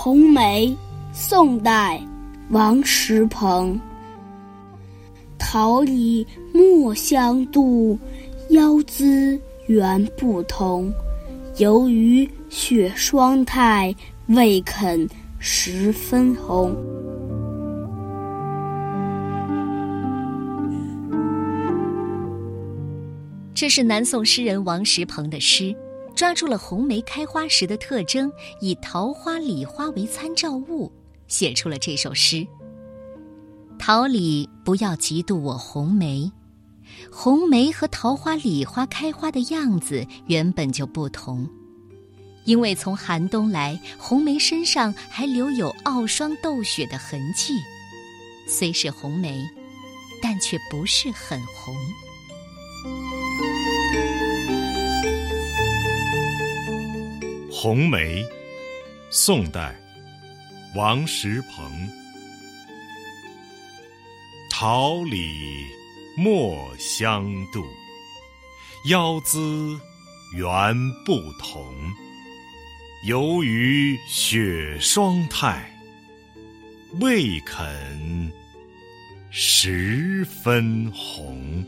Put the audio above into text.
红梅，宋代，王石鹏。桃李莫相度，腰姿原不同。由于雪霜态，未肯十分红。这是南宋诗人王石鹏的诗，抓住了红梅开花时的特征，以桃花、李花为参照物，写出了这首诗。桃李不要嫉妒我红梅，红梅和桃花、李花开花的样子原本就不同，因为从寒冬来，红梅身上还留有傲霜斗雪的痕迹，虽是红梅，但却不是很红。红梅，宋代，王石鹏。桃李莫相度，腰姿原不同。由于雪霜态，未肯十分红。